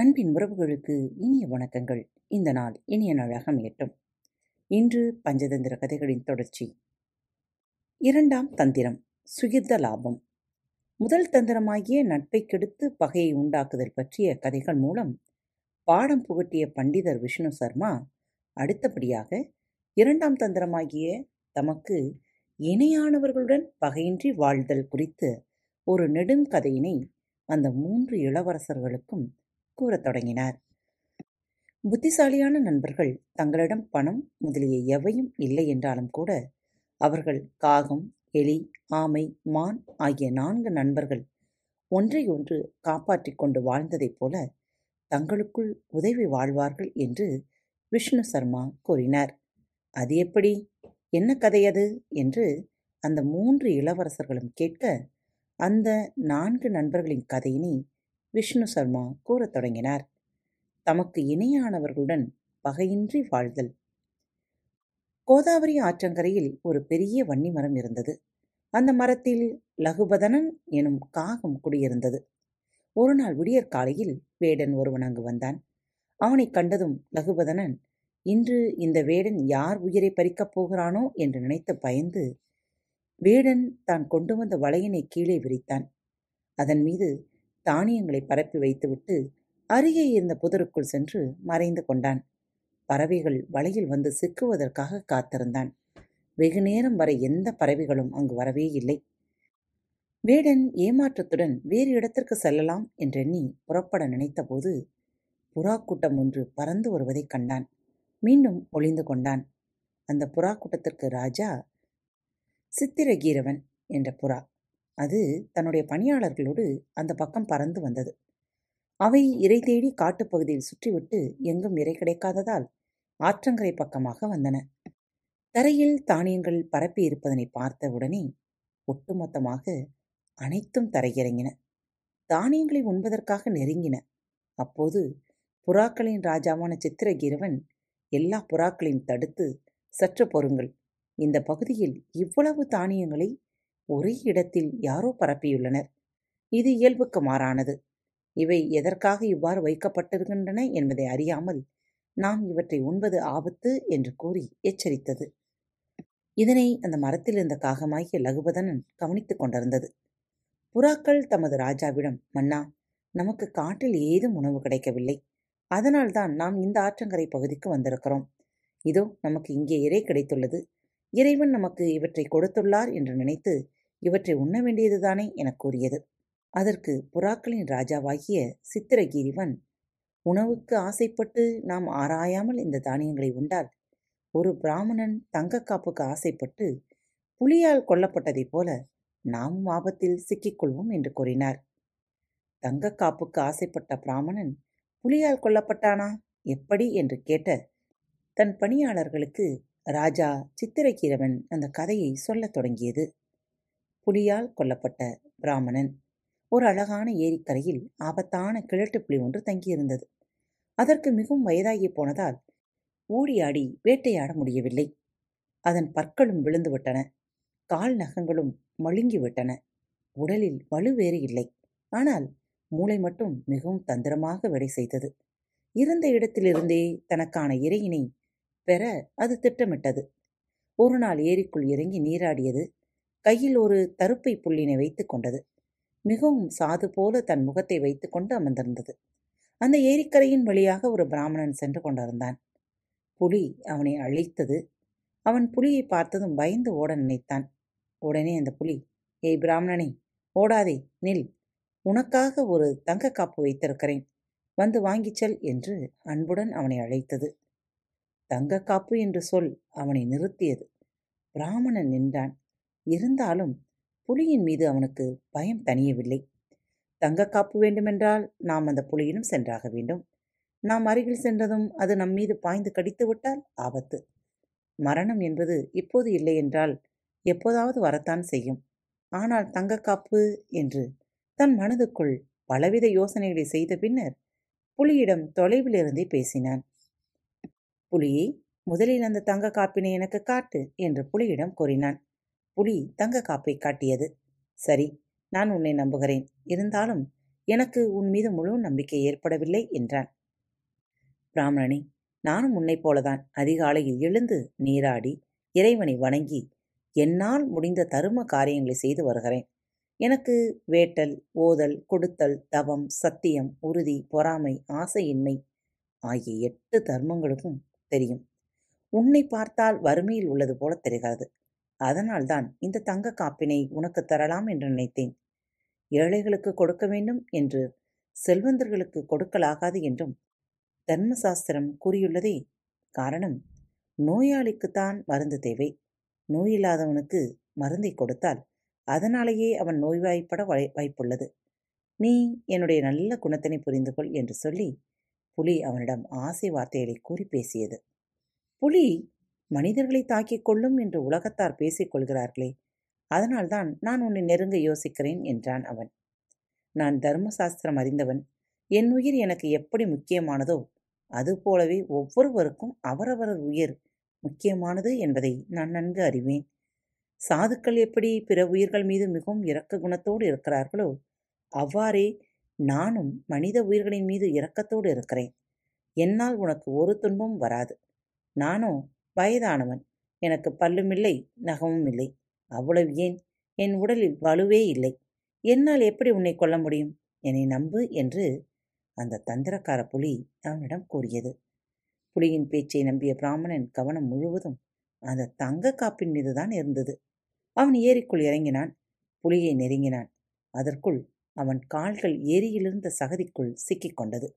அன்பின் உறவுகளுக்கு இனிய வணக்கங்கள். இந்த நாள் இனிய நாளாக அமையட்டும். இன்று பஞ்சதந்திர கதைகளின் தொடர்ச்சி. இரண்டாம் தந்திரம் சுகிர்த லாபம். முதல் தந்திரமாகிய நட்பை கெடுத்து பகையை உண்டாக்குதல் பற்றிய கதைகள் மூலம் பாடம் புகட்டிய பண்டிதர் விஷ்ணு சர்மா அடுத்தபடியாக இரண்டாம் தந்திரமாகிய தமக்கு இணையானவர்களுடன் பகையின்றி வாழ்தல் குறித்து ஒரு நெடுங்கதையினை அந்த மூன்று இளவரசர்களுக்கும் கூறத் தொடங்கினார். புத்திசாலியான நண்பர்கள் தங்களிடம் பணம் முதலிய எவையும் இல்லை என்றாலும் கூட அவர்கள் காகம் எலி ஆமை மான் ஆகிய நான்கு நண்பர்கள் ஒன்றை ஒன்று காப்பாற்றிக் கொண்டு வாழ்ந்ததைப் போல தங்களுக்குள் உதவி வாழ்வார்கள் என்று விஷ்ணு சர்மா கூறினார். அது எப்படி? என்ன கதை அது? என்று அந்த மூன்று இளவரசர்களும் கேட்க அந்த நான்கு நண்பர்களின் கதையினை விஷ்ணு சர்மா கூறத் தொடங்கினார். தமக்கு இணையானவர்களுடன் பகையின்றி வாழ்தல். கோதாவரி ஆற்றங்கரையில் ஒரு பெரிய வன்னி மரம் இருந்தது. அந்த மரத்தில் லகுபதனன் எனும் காகம் குடியிருந்தது. ஒரு நாள் விடியற் காலையில் வேடன் ஒருவன் அங்கு வந்தான். அவனை கண்டதும் லகுபதனன் இன்று இந்த வேடன் யார் உயிரை பறிக்கப் போகிறானோ? என்று நினைத்து பயந்து வேடன் தான் கொண்டு வந்த வளையனை கீழே விரித்தான். அதன் மீது தானியங்களை பரப்பி வைத்துவிட்டு அருகே இருந்த புதருக்குள் சென்று மறைந்து கொண்டான். பறவைகள் வலையில் வந்து சிக்குவதற்காக காத்திருந்தான். வெகு நேரம் வரை எந்த பறவைகளும் அங்கு வரவே இல்லை. வேடன் ஏமாற்றத்துடன் வேறு இடத்திற்கு செல்லலாம் என்றெண்ணி புறப்பட நினைத்தபோது புறா கூட்டம் ஒன்று பறந்து வருவதைக் கண்டான். மீண்டும் ஒளிந்து கொண்டான். அந்த புறா கூட்டத்திற்கு ராஜா சித்திரகீரவன் என்ற புறா. அது தன்னுடைய பணியாளர்களோடு அந்த பக்கம் பறந்து வந்தது. அவை இறை தேடி காட்டுப்பகுதியில் சுற்றிவிட்டு எங்கும் இறை கிடைக்காததால் ஆற்றங்கரை பக்கமாக வந்தன. தரையில் தானியங்கள் பரப்பி இருப்பதனை பார்த்த உடனே ஒட்டுமொத்தமாக அனைத்தும் தரையிறங்கின. தானியங்களை உண்பதற்காக நெருங்கின. அப்போது புறாக்களின் ராஜாவான சித்திரகீரவன் எல்லா புறாக்களையும் தடுத்து சற்று பொறுங்கள் இந்த பகுதியில் இவ்வளவு தானியங்களை ஒரே இடத்தில் யாரோ பரப்பியுள்ளனர். இது இயல்புக்கு மாறானது. இவை எதற்காக இவ்வாறு வைக்கப்பட்டிருக்கின்றன என்பதை அறியாமல் நாம் இவற்றை உண்பது ஆபத்து என்று கூறி எச்சரித்தது. இதனை அந்த மரத்தில் இருந்த காகமாகிய லகுபதனன் கவனித்துக் கொண்டிருந்தது. புறாக்கள் தமது ராஜாவிடம் மன்னா நமக்கு காட்டில் ஏதும் உணவு கிடைக்கவில்லை. அதனால்தான் நாம் இந்த ஆற்றங்கரை பகுதிக்கு வந்திருக்கிறோம். இதோ நமக்கு இங்கே இறை கிடைத்துள்ளது. இறைவன் நமக்கு இவற்றை கொடுத்துள்ளார் என்று நினைத்து இவற்றை உண்ண வேண்டியதுதானே எனக் கூறியது. அதற்கு புறாக்களின் ராஜாவாகிய சித்திரகிரிவன் உணவுக்கு ஆசைப்பட்டு நாம் ஆராயாமல் இந்த தானியங்களை உண்டால் ஒரு பிராமணன் தங்க காப்புக்கு ஆசைப்பட்டு புலியால் கொல்லப்பட்டதைப் போல நாமும் ஆபத்தில் சிக்கிக்கொள்வோம் என்று கூறினார். தங்க காப்புக்கு ஆசைப்பட்ட பிராமணன் புலியால் கொல்லப்பட்டானா? எப்படி? என்று கேட்ட தன் பணியாளர்களுக்கு ராஜா சித்திரக்கீரவன் அந்த கதையை சொல்லத் தொடங்கியது. புலியால் கொல்லப்பட்ட பிராமணன். ஒரு அழகான ஏரிக்கரையில் ஆபத்தான கிழட்டு புலி ஒன்று தங்கியிருந்தது. அதற்கு மிகவும் வயதாகி போனதால் ஓடியாடி வேட்டையாட முடியவில்லை. அதன் பற்களும் விழுந்துவிட்டன. கால் நகங்களும் மழுங்கிவிட்டன. உடலில் வலுவேறு இல்லை. ஆனால் மூளை மட்டும் மிகவும் தந்திரமாக வேலை செய்தது. இருந்த இடத்திலிருந்தே தனக்கான இறையினை பெற அது திட்டமிட்டது. ஒரு நாள் ஏரிக்குள் இறங்கி நீராடியது கையில் ஒரு தருப்பை புள்ளினை வைத்துக் கொண்டது. மிகவும் சாது போல தன் முகத்தை வைத்துக்கொண்டு அமர்ந்திருந்தது. அந்த ஏரிக்கரையின் வழியாக ஒரு பிராமணன் சென்று கொண்டிருந்தான். புலி அவனை அழைத்தது. அவன் புலியை பார்த்ததும் பயந்து ஓட நினைத்தான். உடனே அந்த புலி ஏய் பிராமணனே ஓடாதே நில். உனக்காக ஒரு தங்க காப்பு வைத்திருக்கிறேன். வந்து வாங்கிச் செல் என்று அன்புடன் அவனை அழைத்தது. தங்க காப்பு என்று சொல் அவனை நிறுத்தியது. பிராமணன் நின்றான். இருந்தாலும் புலியின் மீது அவனுக்கு பயம் தணியவில்லை. தங்க காப்பு வேண்டுமென்றால் நாம் அந்த புலியிடம் சென்றாக வேண்டும். நாம் அருகில் சென்றதும் அது நம் மீது பாய்ந்து கடித்து விட்டால் ஆபத்து. மரணம் என்பது இப்போது இல்லை என்றால் எப்போதாவது வரத்தான் செய்யும். ஆனால் தங்கக்காப்பு என்று தன் மனதுக்குள் பலவித யோசனைகளை செய்த பின்னர் புலியிடம் தொலைவில் இருந்தே பேசினான். புலியை முதலில் அந்த தங்க காப்பினை எனக்கு காட்டு என்று புலியிடம் கூறினான். புலி தங்க காப்பை காட்டியது. சரி நான் உன்னை நம்புகிறேன். இருந்தாலும் எனக்கு உன் மீது முழு நம்பிக்கை ஏற்படவில்லை என்றான். பிராமணனே நானும் உன்னைப் போலதான். அதிகாலையில் எழுந்து நீராடி இறைவனை வணங்கி என்னால் முடிந்த தரும காரியங்களை செய்து வருகிறேன். எனக்கு வேட்டல் ஓதல் கொடுத்தல் தவம் சத்தியம் உறுதி பொறாமை ஆசையின்மை ஆகிய எட்டு தர்மங்களுக்கும் தெரியும். உன்னை பார்த்தால் வறுமையில் உள்ளது போல தெரிகிறது. அதனால்தான் இந்த தங்க காப்பினை உனக்கு தரலாம் என்று நினைத்தேன். ஏழைகளுக்கு கொடுக்க வேண்டும் என்று செல்வந்தர்களுக்கு கொடுக்கலாகாது என்றும் தர்மசாஸ்திரம் கூறியுள்ளதே. காரணம் நோயாளிக்குத்தான் மருந்து தேவை. நோயில்லாதவனுக்கு மருந்தை கொடுத்தால் அதனாலேயே அவன் நோய்வாய்ப்பட வாய் வாய்ப்புள்ளது. நீ என்னுடைய நல்ல குணத்தினை புரிந்து கொள் என்று சொல்லி புலி அவனிடம் ஆசை வார்த்தைகளை கூறி பேசியது. புலி மனிதர்களை தாக்கிக் கொள்ளும் என்று உலகத்தார் பேசிக் கொள்கிறார்களே அதனால்தான் நான் உன்னை நெருங்க யோசிக்கிறேன் என்றான் அவன். நான் தர்மசாஸ்திரம் அறிந்தவன். என் உயிர் எனக்கு எப்படி முக்கியமானதோ அதுபோலவே ஒவ்வொருவருக்கும் அவரவரது உயிர் முக்கியமானது என்பதை நான் நன்கு அறிவேன். சாதுக்கள் எப்படி பிற உயிர்கள் மீது மிகவும் இரக்க குணத்தோடு இருக்கிறார்களோ அவ்வாறே நானும் மனித உயிர்களின் மீது இரக்கத்தோடு இருக்கிறேன். என்னால் உனக்கு ஒரு துன்பம் வராது. நானோ வயதானவன். எனக்கு பல்லுமில்லை நகமும் இல்லை. அவ்வளவு ஏன்? என் உடலில் வலுவே இல்லை. என்னால் எப்படி உன்னை கொல்ல முடியும்? என்னை நம்பு என்று அந்த தந்திரக்கார புலி அவனிடம் கூறியது. புலியின் பேச்சை நம்பிய பிராமணன் கவனம் முழுவதும் அந்த தங்க காப்பின் மீதுதான் இருந்தது. அவன் ஏரிக்குள் இறங்கினான். புலியை நெருங்கினான். அதற்குள் அவன் கால்கள் ஏரியிலிருந்த சகதிக்குள் சிக்கிக் கொண்டது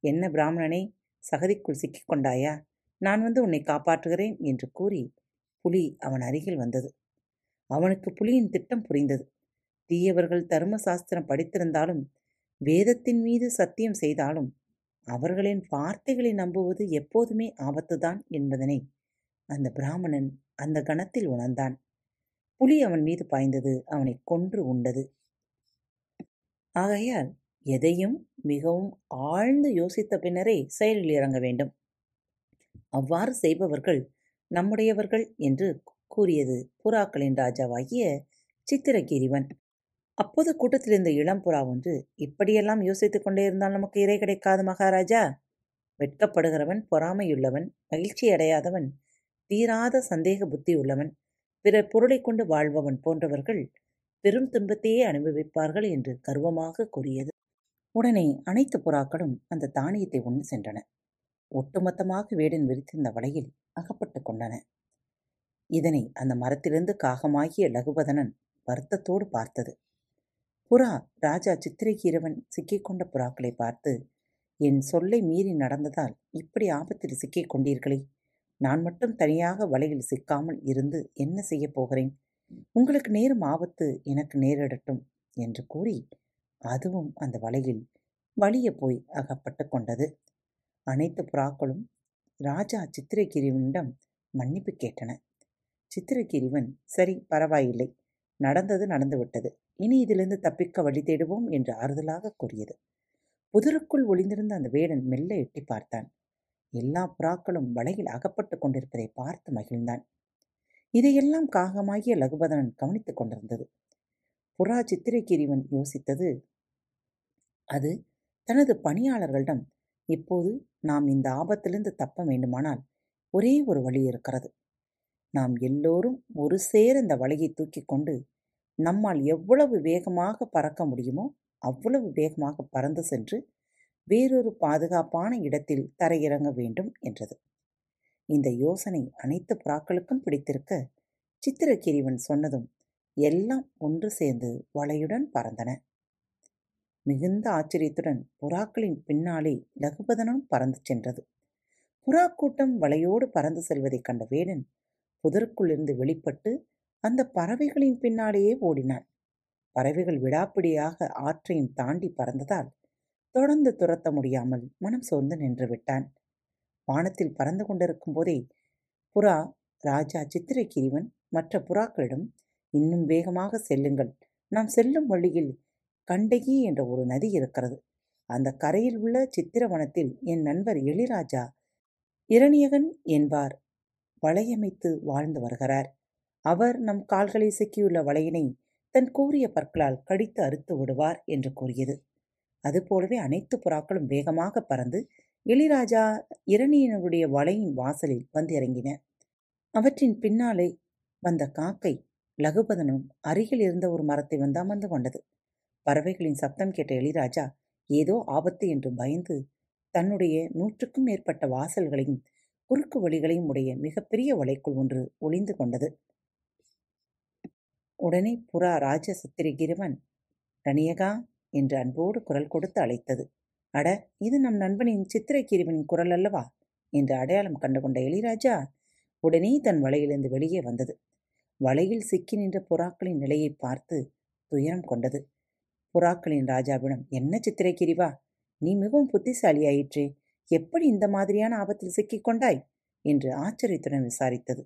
என்ன பிராமணனே சகதிக்குள் சிக்கிக்கொண்டாயா? நான் வந்து உன்னை காப்பாற்றுகிறேன் என்று கூறி புலி அவன் அருகில் வந்தது. அவனுக்கு புலியின் திட்டம் புரிந்தது. தீயவர்கள் தர்ம சாஸ்திரம் படித்திருந்தாலும் வேதத்தின் மீது சத்தியம் செய்தாலும் அவர்களின் வார்த்தைகளை நம்புவது எப்போதுமே ஆபத்துதான் என்பதனை அந்த பிராமணன் அந்த கணத்தில் உணர்ந்தான். புலி அவன் மீது பாய்ந்தது அவனை கொன்று உண்டது. ஆகையால் எதையும் மிகவும் ஆழ்ந்து யோசித்த பின்னரே செயலில் இறங்க வேண்டும். அவ்வாறு செய்பவர்கள் நம்முடையவர்கள் என்று கூறியது புறாக்களின் ராஜாவாகிய சித்திரகிரிவன். அப்போது கூட்டத்திலிருந்த இளம் புறா ஒன்று இப்படியெல்லாம் யோசித்துக் கொண்டே இருந்தால் நமக்கு இறை கிடைக்காது மகாராஜா வெட்கப்படுகிறவன் பொறாமையுள்ளவன் மகிழ்ச்சி அடையாதவன் தீராத சந்தேக புத்தி உள்ளவன் பிறர் பொருளை கொண்டு வாழ்பவன் போன்றவர்கள் பெரும் துன்பத்தையே அனுபவிப்பார்கள் என்று கர்வமாக கூறியது. உடனே அனைத்து புறாக்களும் அந்த தானியத்தை உண்டு சென்றன. ஒட்டுமொத்தமாக வேடன் விரித்திருந்த வலையில் அகப்பட்டு கொண்டன. இதனை அந்த மரத்திலிருந்து காகமாகிய லகுபதனன் வருத்தத்தோடு பார்த்தது. புறா ராஜா சித்திரைகீரவன் சிக்கிக்கொண்ட புறாக்களை பார்த்து என் சொல்லை மீறி நடந்ததால் இப்படி ஆபத்தில் சிக்கிக் கொண்டீர்களே நான் மட்டும் தனியாக வலையில் சிக்காமல் இருந்து என்ன செய்யப் போகிறேன்? உங்களுக்கு நேரும் ஆபத்து எனக்கு நேரிடட்டும் என்று கூறி அதுவும் அந்த வலையில் வலிய போய் அகப்பட்டு கொண்டது. அனைத்து புறாக்களும் ராஜா சித்திரகிரிவனிடம் மன்னிப்பு கேட்டன. சித்திரகிரிவன் சரி பரவாயில்லை. நடந்தது நடந்துவிட்டது. இனி இதிலிருந்து தப்பிக்க வழி தேடுவோம் என்று ஆறுதலாக கூறியது. புதருக்குள் ஒளிந்திருந்த அந்த வேடன் மெல்ல எட்டி பார்த்தான். எல்லா புறாக்களும் வலையில் அகப்பட்டு கொண்டிருப்பதை பார்த்து மகிழ்ந்தான். இதையெல்லாம் காகமாகிய லகுபதனன் கவனித்துக் கொண்டிருந்தது. புறா சித்திரகிரிவன் யோசித்தது அது தனது பணியாளர்களிடம் இப்போது நாம் இந்த ஆபத்திலிருந்து தப்ப வேண்டுமானால் ஒரே ஒரு வழி இருக்கிறது. நாம் எல்லோரும் ஒரு சேர இந்த வலையை தூக்கி கொண்டு நம்மால் எவ்வளவு வேகமாக பறக்க முடியுமோ அவ்வளவு வேகமாக பறந்து சென்று வேறொரு பாதுகாப்பான இடத்தில் தரையிறங்க வேண்டும் என்றது. இந்த யோசனை அனைத்து புறாக்களுக்கும் பிடித்திருக்க சித்திரக்கிரிவன் சொன்னதும் எல்லாம் ஒன்று சேர்ந்து வலையுடன் பறந்தன. மிகுந்த ஆச்சரியத்துடன் புறாக்களின் பின்னாலே லகுபதனம் பறந்து சென்றது. புறா கூட்டம் வலையோடு பறந்து செல்வதைக் கண்ட வேடன் புதருக்குள்ளிருந்து வெளிப்பட்டு அந்த பறவைகளின் பின்னாலேயே ஓடினான். பறவைகள் விடாப்பிடியாக ஆற்றையும் தாண்டி பறந்ததால் தொடர்ந்து துரத்த முடியாமல் மனம் சோர்ந்து நின்று விட்டான். வானத்தில் பறந்து கொண்டிருக்கும் போதே புறா ராஜா சித்திரகிரிவன் மற்ற புறாக்களிடம் இன்னும் வேகமாக செல்லுங்கள். நாம் செல்லும் வழியில் கண்டகி என்ற ஒரு நதி இருக்கிறது. அந்த கரையில் உள்ள சித்திரவனத்தில் என் நண்பர் எளிராஜா இரணியகன் என்பார். வளையமைத்து வாழ்ந்து வருகிறார். அவர் நம் கால்களை சிக்கியுள்ள வலையினை தன் கூறிய பற்களால் கடித்து அறுத்து விடுவார் என்று கூறியது. அதுபோலவே அனைத்து புறாக்களும் வேகமாக பறந்து எளிராஜா இரணியனுடைய வலையின் வாசலில் வந்து இறங்கின அவற்றின் பின்னாலே வந்த காக்கை லகுபதனும் அருகில் இருந்த ஒரு மரத்தை வந்து அமர்ந்து கொண்டது. பறவைகளின் சத்தம் கேட்ட எளிராஜா ஏதோ ஆபத்து என்று பயந்து தன்னுடைய நூற்றுக்கும் மேற்பட்ட வாசல்களையும் குறுக்கு வழிகளையும் உடைய மிகப்பெரிய வலைக்குள் ஒன்று ஒளிந்து கொண்டது. உடனே புறா ராஜ கிருவன் ரணியகா என்று அன்போடு குரல் கொடுத்து அழைத்தது. அட இது நம் நண்பனின் சித்திரக்கிரிவனின் குரல் அல்லவா? என்று அடையாளம் கண்டுகொண்ட எளிராஜா உடனே தன் வலையிலிருந்து வெளியே வந்தது. வலையில் சிக்கி நின்ற புறாக்களின் நிலையை பார்த்து துயரம் கொண்டது. புறாக்களின் ராஜாவிடம் என்ன சித்திரைக்கிரிவா நீ மிகவும் புத்திசாலியாயிற்றே எப்படி இந்த மாதிரியான ஆபத்தில் சிக்கிக் கொண்டாய்? என்று ஆச்சரியத்துடன் விசாரித்தது.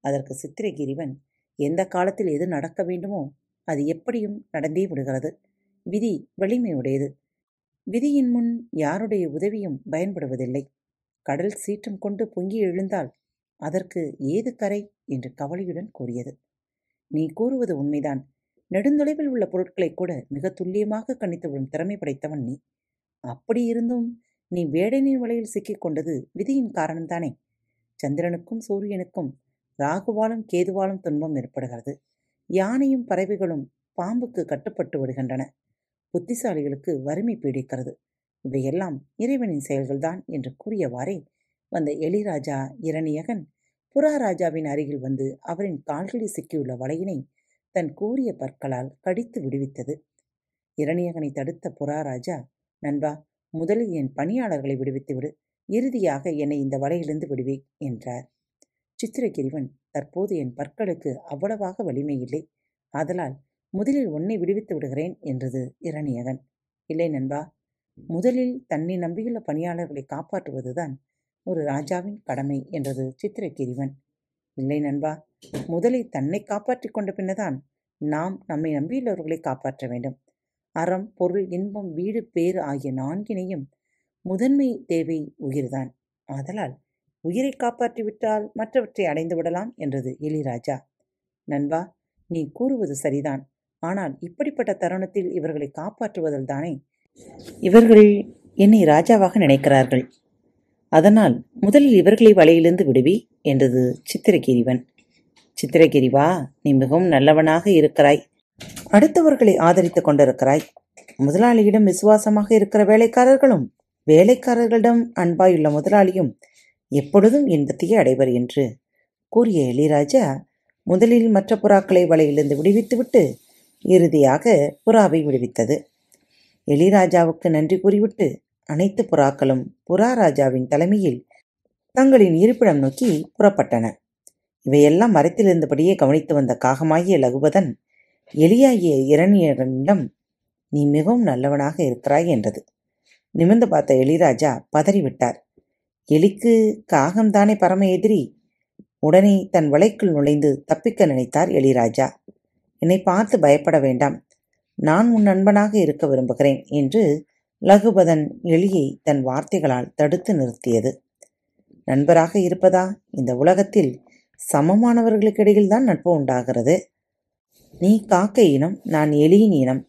அதற்கு சித்திரகிரிவன் எந்த காலத்தில் எது நடக்க வேண்டுமோ அது எப்படியும் நடந்தே விடுகிறது. விதி வலிமையுடையது. விதியின் முன் யாருடைய உதவியும் பயன்படுவதில்லை. கடல் சீற்றம் கொண்டு பொங்கி எழுந்தால் அதற்கு ஏது கரை? என்று கவலையுடன் கூறியது. நீ கூறுவது உண்மைதான். நெடுந்தொலைவில் உள்ள பொருட்களை கூட மிக துல்லியமாக கணித்துவிடும் திறமை படைத்தவன் நீ. அப்படி இருந்தும் நீ வேடனின் வலையில் சிக்கிக் கொண்டது விதியின் காரணம்தானே சந்திரனுக்கும் சூரியனுக்கும் ராகுவாலும் கேதுவாலும் துன்பம் ஏற்படுகிறது. யானையும் பறவைகளும் பாம்புக்கு கட்டுப்பட்டு விடுகின்றன. புத்திசாலிகளுக்கு வறுமை பீடிக்கிறது. இவையெல்லாம் இறைவனின் செயல்கள்தான் என்று கூறியவாறே வந்த எளிராஜா இரணியகன் புறாராஜாவின் அருகில் வந்து அவரின் கால்களில் சிக்கியுள்ள வலையினை தன் கூறிய பற்களால் கடித்து விடுவித்தது. இரணியகனை தடுத்த புறாராஜா நண்பா முதலில் என் பணியாளர்களை விடுவித்து விடு இறுதியாக என்னை இந்த வலையிலிருந்து விடுவே என்றார். சித்திரகிரிவன் தற்போது என் பற்களுக்கு அவ்வளவாக வலிமை இல்லை. ஆதலால் முதலில் உன்னை விடுவித்து விடுகிறேன் என்றது இரணியகன். இல்லை நண்பா. முதலில் தன்னை நம்பியுள்ள பணியாளர்களை காப்பாற்றுவதுதான் ஒரு ராஜாவின் கடமை என்றது சித்திரகிரிவன் இல்லை நண்பா. முதலில் தன்னை காப்பாற்றிக் கொண்ட பின்னதான் நாம் நம்மை நம்பியுள்ளவர்களை காப்பாற்ற வேண்டும். அறம் பொருள் இன்பம் வீடு பேறு ஆகிய நான்கினையும் முதன்மை தேவை உயிர்தான். ஆதலால் உயிரை காப்பாற்றிவிட்டால் மற்றவற்றை அடைந்து விடலாம் என்றது எலிராஜா. நண்பா நீ கூறுவது சரிதான். ஆனால் இப்படிப்பட்ட தருணத்தில் இவர்களை காப்பாற்றுவதில் தானே இவர்கள் என்னை ராஜாவாக நினைக்கிறார்கள். அதனால் முதலில் இவர்களை வலையிலிருந்து விடுவி என்றது சித்திரகிரிவன். சித்திரகிரி வா நீ மிகவும் நல்லவனாக இருக்கிறாய். அடுத்தவர்களை ஆதரித்துக் கொண்டிருக்கிறாய். முதலாளியிடம் விசுவாசமாக இருக்கிற வேலைக்காரர்களும் வேலைக்காரர்களிடம் அன்பாயுள்ள முதலாளியும் எப்பொழுதும் இன்பத்தையே அடைவர் என்று கூறிய எளிராஜா முதலில் மற்ற புறாக்களை வலையிலிருந்து விடுவித்துவிட்டு இறுதியாக புறாவை விடுவித்தது. எளிராஜாவுக்கு நன்றி கூறிவிட்டு அனைத்து புறாக்களும் புறா ராஜாவின் தலைமையில் தங்களின் இருப்பிடம் நோக்கி புறப்பட்டன. இவையெல்லாம் மரத்திலிருந்தபடியே கவனித்து வந்த காகமாகிய லகுபதன் எலியாகிய இரணியனிடம் நீ மிகவும் நல்லவனாக இருக்கிறாய் என்றது. நிமிர்ந்து பார்த்த எளிராஜா பதறிவிட்டார். எலிக்கு காகம்தானே பரம எதிரி? உடனே தன் வலைக்குள் நுழைந்து தப்பிக்க நினைத்தார் எளிராஜா என்னை பார்த்து பயப்பட வேண்டாம். நான் உன் நண்பனாக இருக்க விரும்புகிறேன் என்று லகுபதன் எலியை தன் வார்த்தைகளால் தடுத்து நிறுத்தியது. நண்பராக இருப்பதா? இந்த உலகத்தில் சமமானவர்களுக்கிடையில் தான் நட்பு உண்டாகிறது. நீ காக்கை இனம் நான் எலியின் இனம்.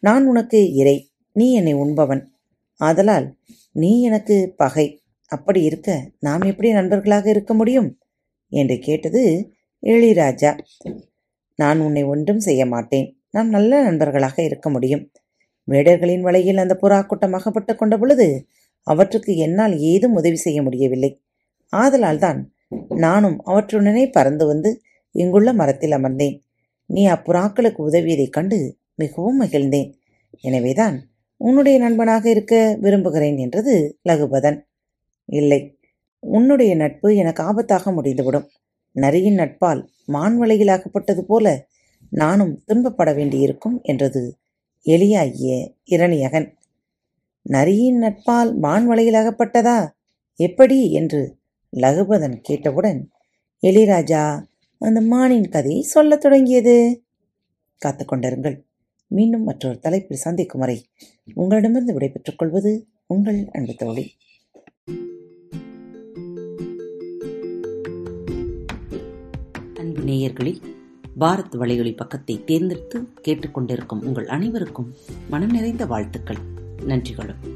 நான் உனக்கு இறை நீ என்னை உண்பவன். ஆதலால் நீ எனக்கு பகை. அப்படி இருக்க நாம் எப்படி நண்பர்களாக இருக்க முடியும்? என்று கேட்டது எழிராஜா. நான் உன்னை ஒன்றும் செய்ய மாட்டேன். நாம் நல்ல நண்பர்களாக இருக்க முடியும். வேடர்களின் வலையில் அந்த புறா கூட்டம் அகப்பட்டு கொண்ட பொழுது அவற்றுக்கு என்னால் ஏதும் உதவி செய்ய முடியவில்லை. ஆதலால் தான் நானும் அவற்றுடனே பறந்து வந்து இங்குள்ள மரத்தில் அமர்ந்தேன். நீ அப்புறாக்களுக்கு உதவியதைக் கண்டு மிகவும் மகிழ்ந்தேன். எனவேதான் உன்னுடைய நண்பனாக இருக்க விரும்புகிறேன் என்றது லகுபதன். இல்லை உன்னுடைய நட்பு எனக்கு ஆபத்தாக முடிந்துவிடும். நரியின் நட்பால் மான்வலையில் ஆகப்பட்டது போல நானும் துன்பப்பட வேண்டியிருக்கும் என்றது எளியாகிய இரணியகன். நரியின் நட்பால் மான் வலையிலாகப்பட்டதா எப்படி என்று லகுபதன் கேட்டவுடன் எளிராஜா அந்த மானின் கதையை சொல்லத் தொடங்கியது. காத்து கொண்டிருங்கள். மீண்டும் மற்றொரு தலைப்பில் சந்திக்கும் வரை உங்களிடமிருந்து விடைபெற்றுக் கொள்வது உங்கள் அன்பு தோழி. அன்பு நேயர்களில் பாரத் வலையொலி பக்கத்தை தேர்ந்தெடுத்து கேட்டுக்கொண்டிருக்கும் உங்கள் அனைவருக்கும் மனம் நிறைந்த வாழ்த்துக்கள். நன்றிகளும்.